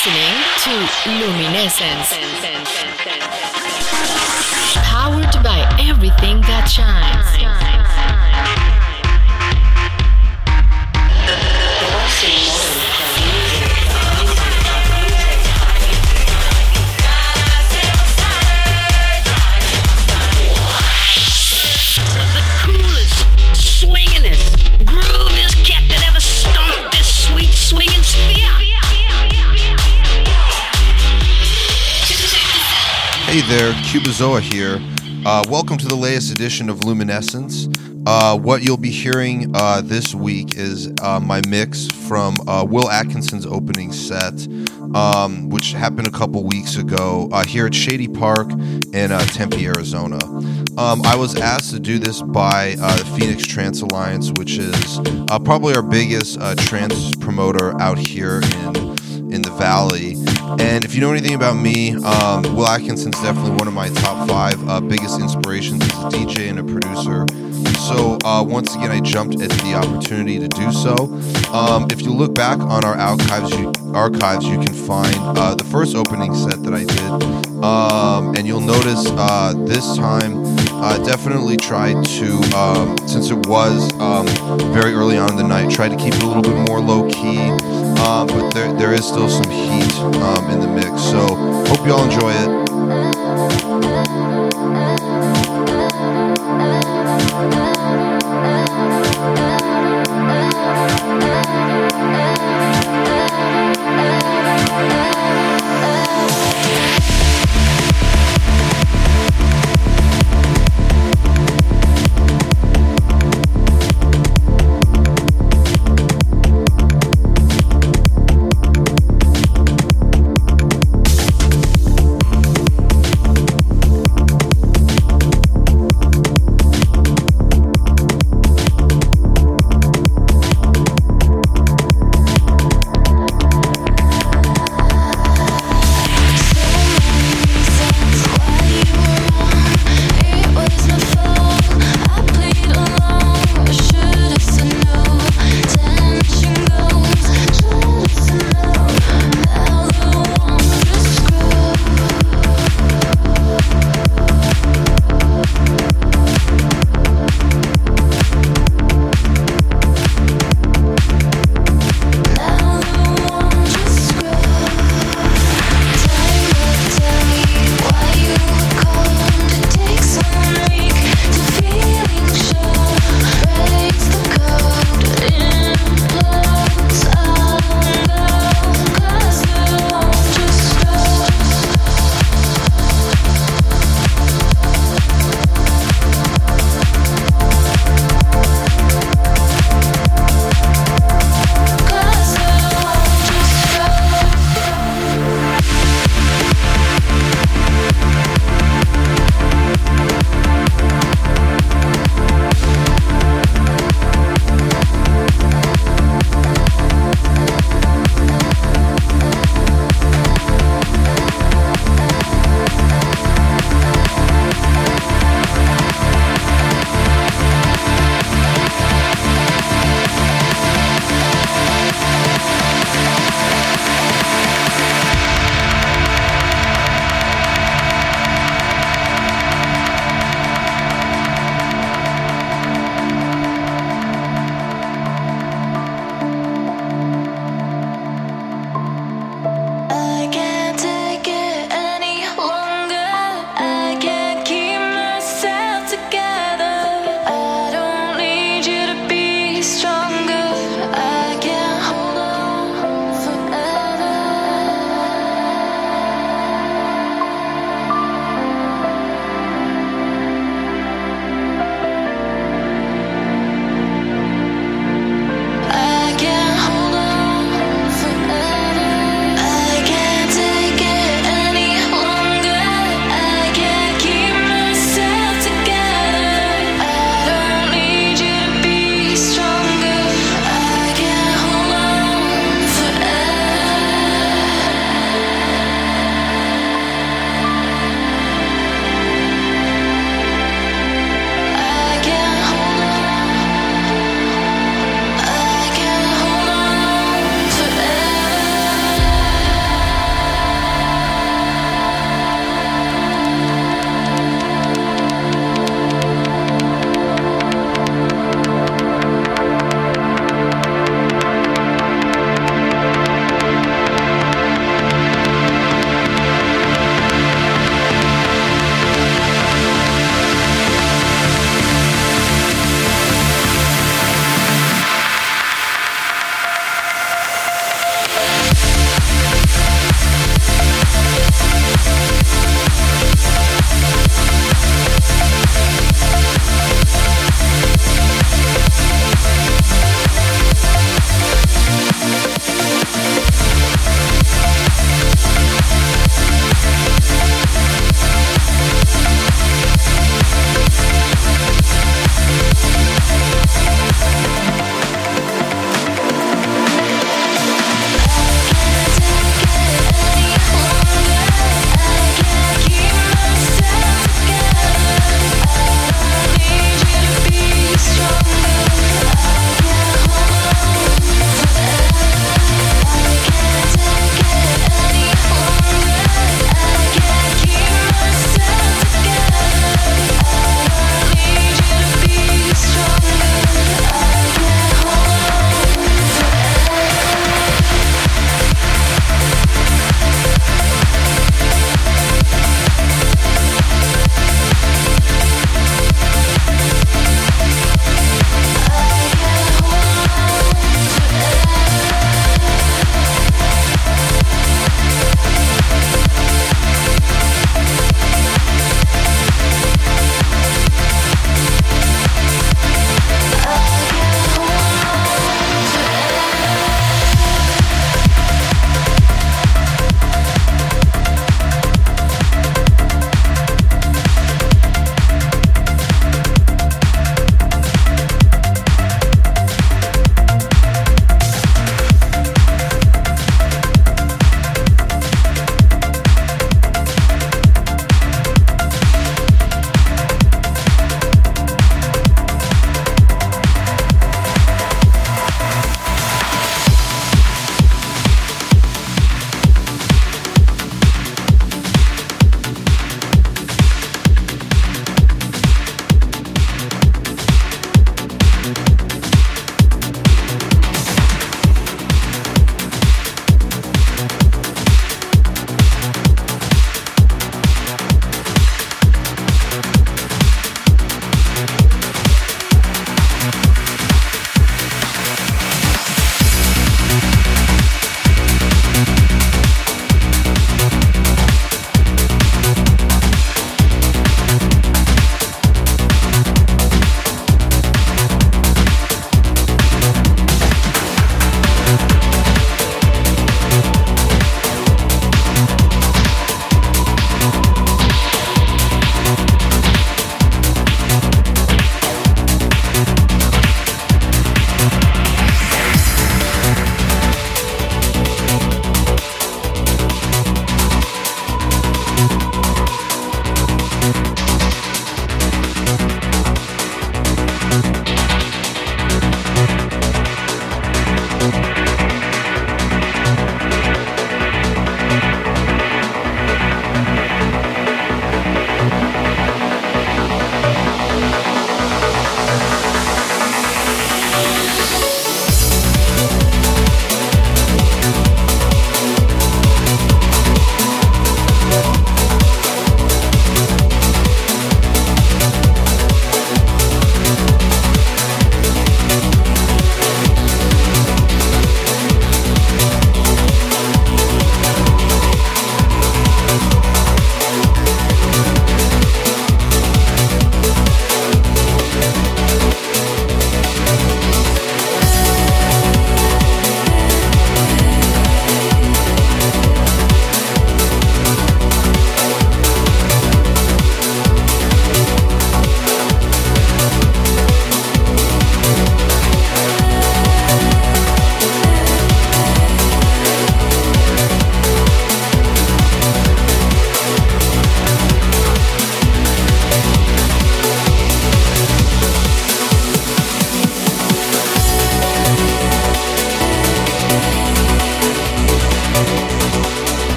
listening to Luminescence. Powered by everything that shines. Hey there, Cubazoa here. Uh, welcome to the latest edition of Luminescence. Uh, what you'll be hearing uh, this week is uh, my mix from uh, Will Atkinson's opening set, um, which happened a couple weeks ago uh, here at Shady Park in Tempe, Arizona. Um, I was asked to do this by the Phoenix Trance Alliance, which is probably our biggest trance promoter out here in in the valley. And if you know anything about me, um, Will Atkinson's definitely one of my top five uh, biggest inspirations as a DJ and a producer. So uh, once again, I jumped at the opportunity to do so. Um, if you look back on our archives, you, archives, you can find uh, the first opening set that I did, um, and you'll notice uh, this time uh, definitely tried to, um, since it was um, very early on in the night, tried to keep it a little bit more low key um, but there, there is still some heat um, in the mix. So hope you all enjoy it.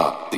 up,